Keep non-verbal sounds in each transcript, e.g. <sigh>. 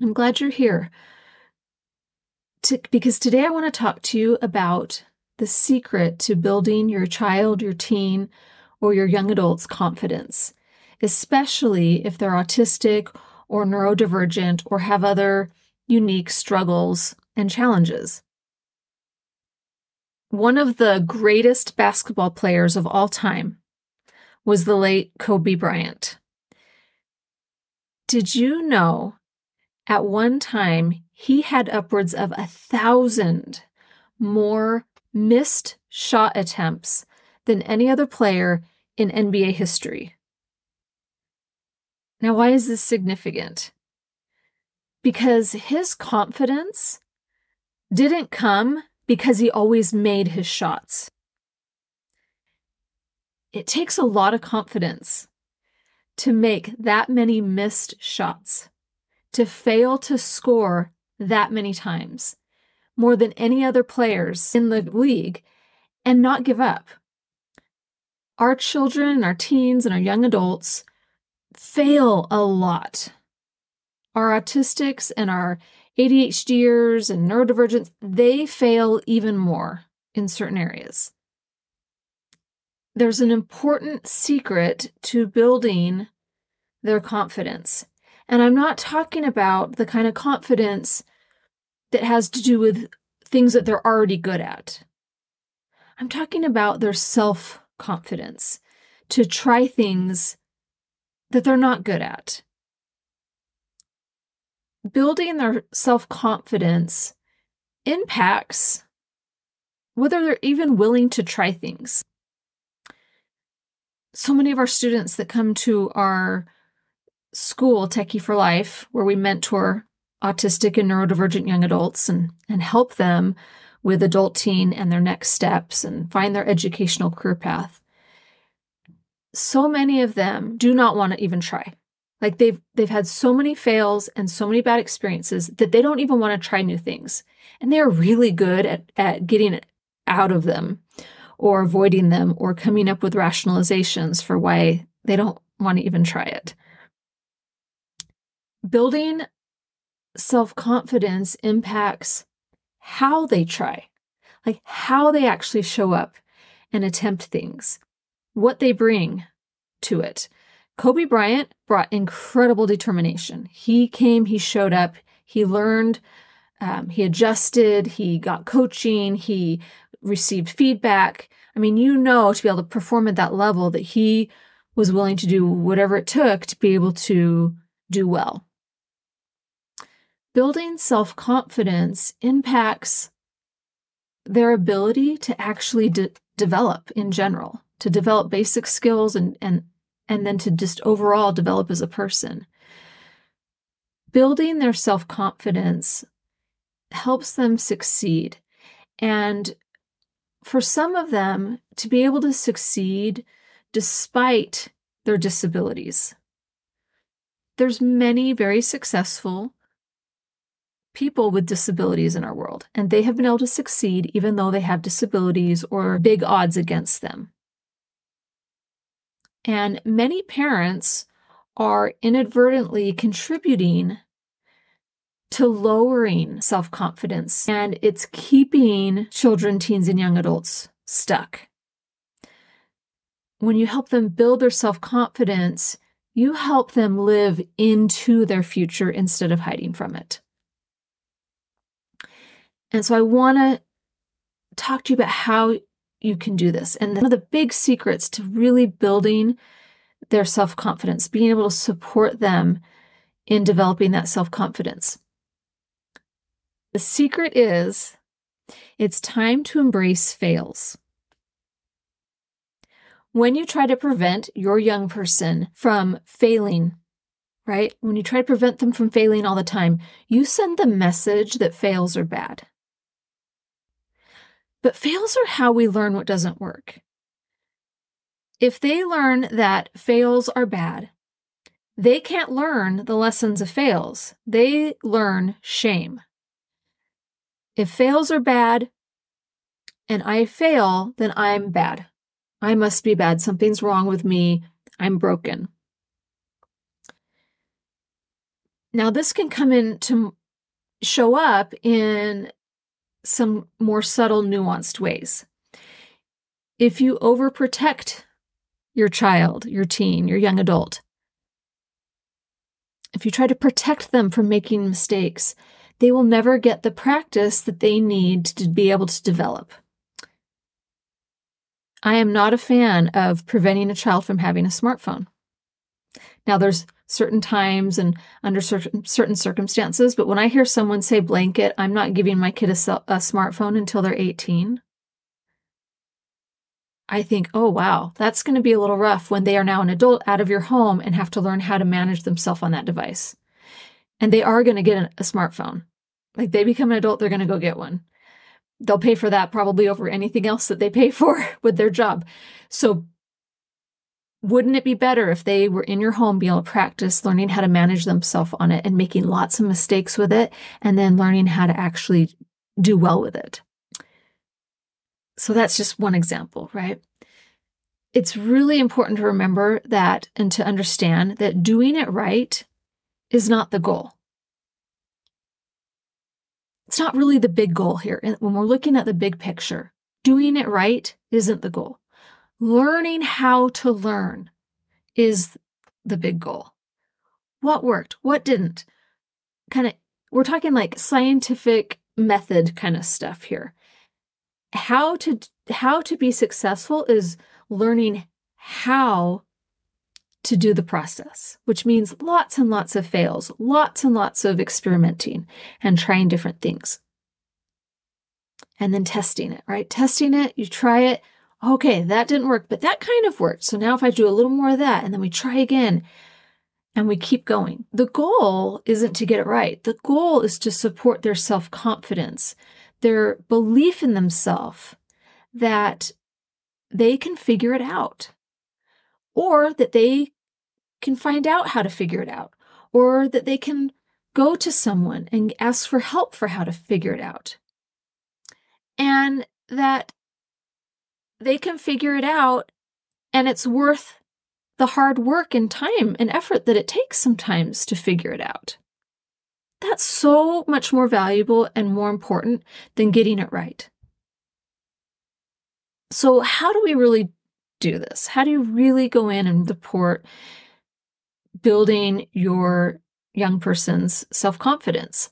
I'm glad you're here. Mm-hmm. To, because today I want to talk to you about the secret to building your child, your teen, or your young adult's confidence, especially if they're autistic or neurodivergent or have other unique struggles and challenges. One of the greatest basketball players of all time was the late Kobe Bryant. Did you know at one time he had upwards of a thousand more missed shot attempts than any other player in NBA history. Now, why is this significant? Because his confidence didn't come because he always made his shots. It takes a lot of confidence to make that many missed shots, to fail to score that many times, more than any other players in the league, and not give up our children, our teens, and our young adults fail a lot. Our autistics and our ADHDers and neurodivergents, they fail even more in certain areas. There's an important secret to building their confidence. And I'm not talking about the kind of confidence that has to do with things that they're already good at. I'm talking about their self confidence to try things that they're not good at. Building their self confidence impacts whether they're even willing to try things. So many of our students that come to our school, Techie for Life, where we mentor autistic and neurodivergent young adults and, and help them with adult teen and their next steps and find their educational career path. So many of them do not want to even try. Like they've they've had so many fails and so many bad experiences that they don't even want to try new things. And they're really good at, at getting it out of them or avoiding them or coming up with rationalizations for why they don't want to even try it. Building self confidence impacts how they try, like how they actually show up and attempt things, what they bring to it. Kobe Bryant brought incredible determination. He came, he showed up, he learned, um, he adjusted, he got coaching, he received feedback. I mean, you know, to be able to perform at that level, that he was willing to do whatever it took to be able to do well building self confidence impacts their ability to actually de- develop in general, to develop basic skills and, and, and then to just overall develop as a person. Building their self confidence helps them succeed. And for some of them, to be able to succeed despite their disabilities. There's many very successful people with disabilities in our world, and they have been able to succeed even though they have disabilities or big odds against them. And many parents are inadvertently contributing to lowering self confidence, and it's keeping children, teens, and young adults stuck. When you help them build their self confidence, you help them live into their future instead of hiding from it. And so I want to talk to you about how you can do this. And one of the big secrets to really building their self confidence, being able to support them in developing that self confidence. The secret is it's time to embrace fails. When you try to prevent your young person from failing right? When you try to prevent them from failing all the time, you send the message that fails are bad. But fails are how we learn what doesn't work. If they learn that fails are bad, they can't learn the lessons of fails. They learn shame. If fails are bad and I fail, then I'm bad. I must be bad. Something's wrong with me. I'm broken. Now, this can come in to show up in some more subtle, nuanced ways. If you overprotect your child, your teen, your young adult, if you try to protect them from making mistakes, they will never get the practice that they need to be able to develop. I am not a fan of preventing a child from having a smartphone. Now, there's certain times and under certain, circumstances, but when I hear someone say blanket, I'm not giving my kid a, a smartphone until they're 18. I think, oh, wow, that's going to be a little rough when they are now an adult out of your home and have to learn how to manage themselves on that device. And they are going to get a smartphone. Like they become an adult, they're going to go get one. They'll pay for that probably over anything else that they pay <laughs> for with their job. So, wouldn't it be better if they were in your home, being able to practice learning how to manage themselves on it and making lots of mistakes with it, and then learning how to actually do well with it? So that's just one example, right? It's really important to remember that and to understand that doing it right is not the goal. It's not really the big goal here. When we're looking at the big picture, doing it right isn't the goal. Learning how to learn is the big goal. What worked? What didn't? Kind of, we're talking like scientific method kind of stuff here how to how to be successful is learning how to do the process, which means lots and lots of fails, lots and lots of experimenting and trying different things. And then testing it, right? Testing it, you try it. Okay, that didn't work, but that kind of worked. So now if I do a little more of that and then we try again and we keep going. The goal isn't to get it right. The goal is to support their self confidence, their belief in themselves that they can figure it out, or that they can find out how to figure it out, or that they can go to someone and ask for help for how to figure it out. And that they can figure it out and it's worth the hard work and time and effort that it takes sometimes to figure it out. That's so much more valuable and more important than getting it right. So, how do we really do this? How do you really go in and support building your young person's self confidence?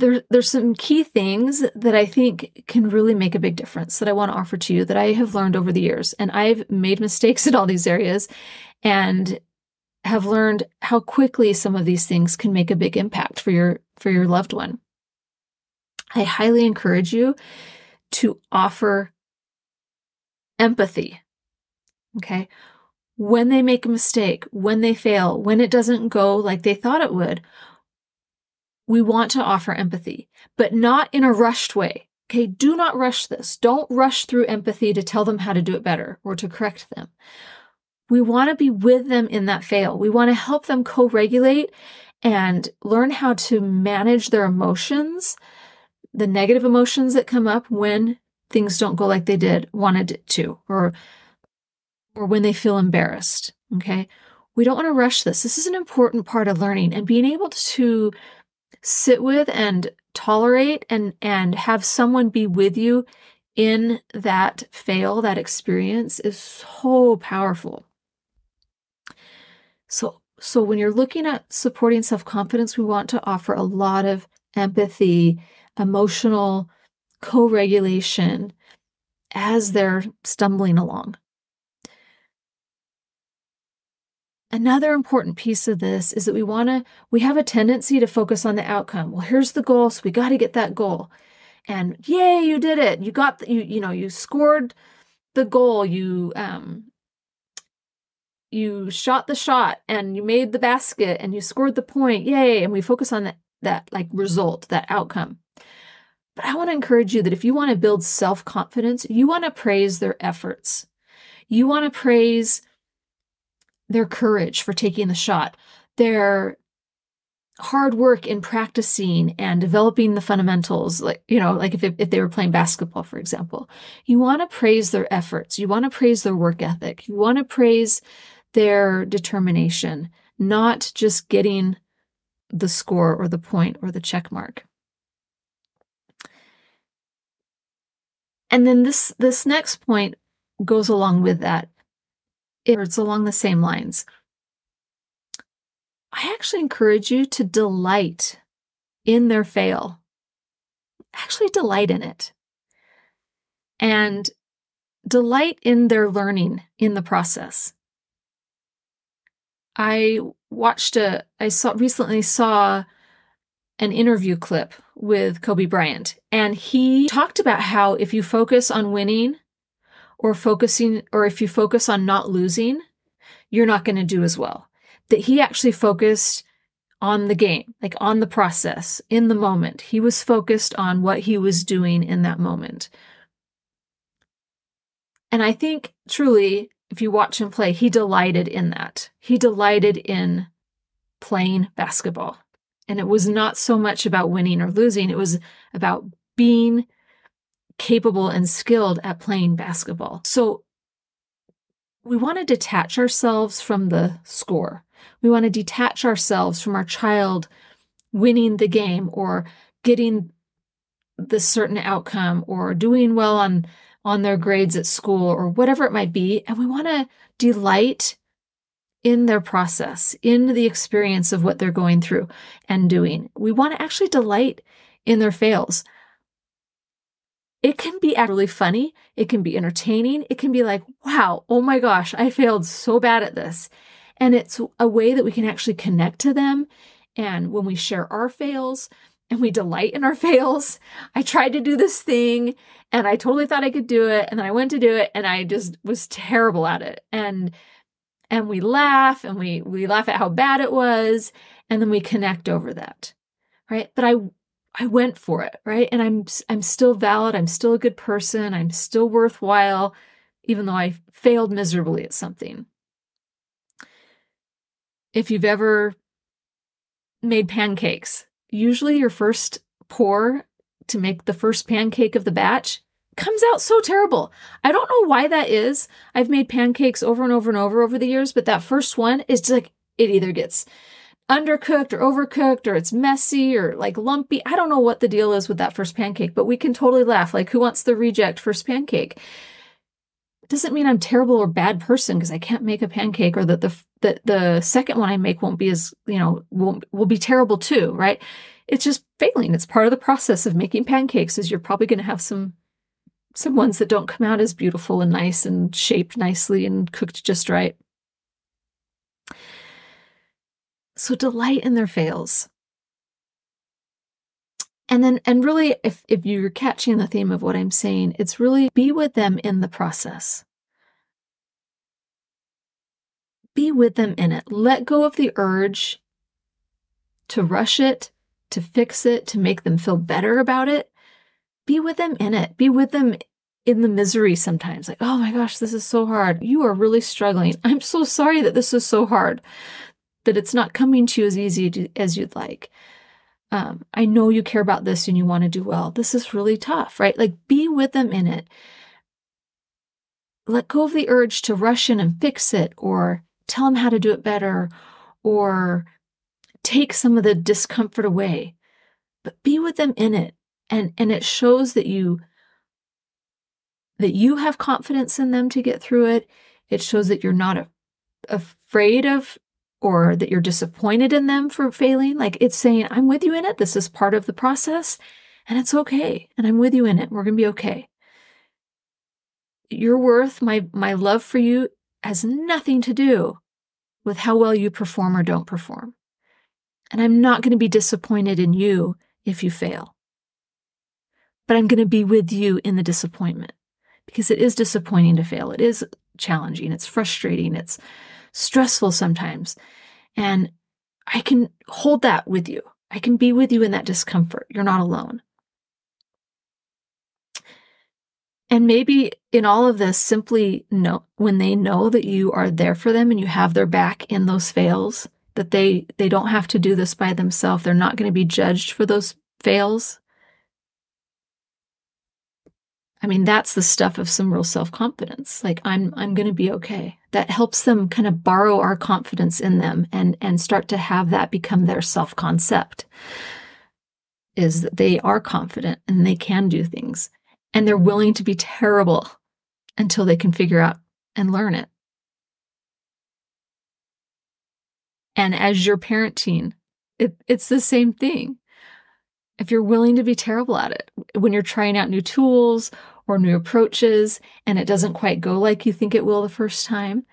There, there's some key things that I think can really make a big difference that I want to offer to you that I have learned over the years. And I've made mistakes <laughs> in all these areas. And have learned how quickly some of these things can make a big impact for your for your loved one. I highly encourage you to offer empathy. Okay? When they make a mistake, when they fail, when it doesn't go like they thought it would, we want to offer empathy, but not in a rushed way. Okay, do not rush this. Don't rush through empathy to tell them how to do it better or to correct them. We want to be with them in that fail. We want to help them co regulate and learn how to manage their emotions, the negative emotions that come up when things don't go like they did wanted it to, or or when they feel embarrassed. Okay. We don't want to rush this. This is an important part of learning and being able to sit with and tolerate and and have someone be with you in that fail, that experience is so powerful. So, so when you're looking at supporting self-confidence, we want to offer a lot of empathy, emotional co-regulation as they're stumbling along. Another important piece of this is that we want to, we have a tendency to focus on the outcome. Well, here's the goal, so we got to get that goal. And yay, you did it. You got, the, you, you know, you scored the goal. You, um, you shot the shot and you made the basket and you scored the point yay and we focus on that that like result that outcome but i want to encourage you that if you want to build self-confidence you want to praise their efforts you want to praise their courage for taking the shot their hard work in practicing and developing the fundamentals like you know like if, if they were playing basketball for example. You want to praise their efforts. You want to praise their work ethic. You want to praise their determination not just getting the score or the point or the check mark. And then this this next point goes along with that it's along the same lines I actually encourage you to delight in their fail. Actually, delight in it. And delight in their learning in the process. I watched a, I saw recently saw an interview clip with Kobe Bryant, and he talked about how if you focus on winning or focusing, or if you focus on not losing, you're not going to do as well that he actually focused on the game, like on the process, in the moment. He was focused on what he was doing in that moment. And I think truly, if you watch him play, he delighted in that. He delighted in playing basketball. And it was not so much about winning or losing, it was about being capable and skilled at playing basketball. So we want to detach ourselves from the score. We want to detach ourselves from our child winning the game or getting the certain outcome or doing well on on their grades at school or whatever it might be and we want to delight in their process in the experience of what they're going through and doing we want to actually delight in their fails it can be really funny it can be entertaining it can be like wow oh my gosh i failed so bad at this and it's a way that we can actually connect to them. And when we share our fails and we delight in our <laughs> fails, I tried to do this thing and I totally thought I could do it. And then I went to do it and I just was terrible at it. And and we laugh and we we laugh at how bad it was and then we connect over that right but i i went for it right and i'm i'm still valid i'm still a good person i'm still worthwhile even though i failed miserably at something if you've ever made pancakes, usually your first pour to make the first pancake of the batch comes out so terrible. I don't know why that is. I've made pancakes over and over and over over the years, but that first one is like it either gets undercooked or overcooked or it's messy or like lumpy. I don't know what the deal is with that first pancake, but we can totally laugh. Like, who wants the reject first pancake? doesn't mean I'm terrible or bad person because I can't make a pancake or that the that the second one I make won't be as, you know, won't will be terrible too, right? It's just failing. It's part of the process of making pancakes is you're probably going to have some some ones that don't come out as beautiful and nice and shaped nicely and cooked just right. So delight in their fails. And then, and really, if, if you're catching the theme of what I'm saying, it's really be with them in the process. Be with them in it. Let go of the urge to rush it, to fix it, to make them feel better about it. Be with them in it. Be with them in the misery sometimes. Like, oh my gosh, this is so hard. You are really struggling. I'm so sorry that this is so hard, that it's not coming to you as easy as you'd like um, I know you care about this and you want to do well. This is really tough, right? Like be with them in it. Let go of the urge to rush in and fix it or tell them how to do it better or take some of the discomfort away. But be with them in it. And, and it shows that you that you have confidence in them to get through it. It shows that you're not a, afraid of or that you're disappointed in them for failing. Like it's saying, I'm with you in it. This is part of the process and it's okay. And I'm with you in it. We're going to be okay. Your worth, my, my love for you has nothing to do with how well you perform or don't perform. And I'm not going to be disappointed in you if you fail. But I'm going to be with you in the disappointment because it is disappointing to fail. It is challenging. It's frustrating. It's stressful sometimes. And I can hold that with you. I can be with you in that discomfort. You're not alone. And maybe in all of this, simply know when they know that you are there for them and you have their back in those fails, that they they don't have to do this by themselves. They're not going to be judged for those fails. I mean, that's the stuff of some real self-confidence. Like I'm I'm going to be okay. That helps them kind of borrow our confidence in them and and start to have that become their self-concept. Is that they are confident and they can do things and they're willing to be terrible until they can figure out and learn it. And as you're parenting, it, it's the same thing. If you're willing to be terrible at it, when you're trying out new tools or new approaches and it doesn't quite go like you think it will the first time,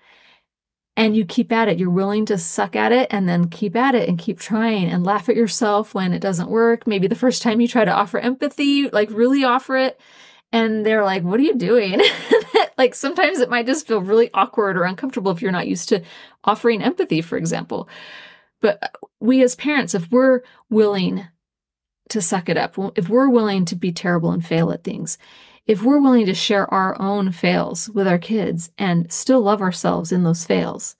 and you keep at it, you're willing to suck at it and then keep at it and keep trying and laugh at yourself when it doesn't work. Maybe the first time you try to offer empathy, like really offer it, and they're like, What are you doing? <laughs> like sometimes it might just feel really awkward or uncomfortable if you're not used to offering empathy, for example. But uh, we as parents, if we're willing to suck it up, if we're willing to be terrible and fail at things, if we're willing to share our own fails with our kids and still love ourselves in those fails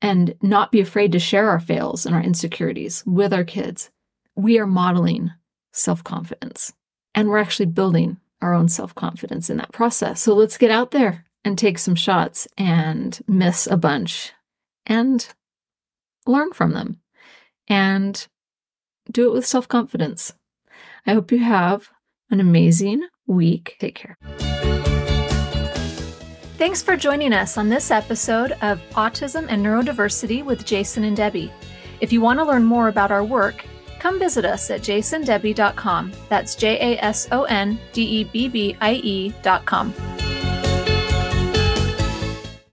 and not be afraid to share our fails and our insecurities with our kids, we are modeling self confidence and we're actually building our own self confidence in that process. So let's get out there and take some shots and miss a bunch and learn from them and do it with self confidence. I hope you have an amazing week. Take care. Thanks for joining us on this episode of Autism and Neurodiversity with Jason and Debbie. If you want to learn more about our work, come visit us at jasondebbie.com. That's J A S O N D E B B I E.com.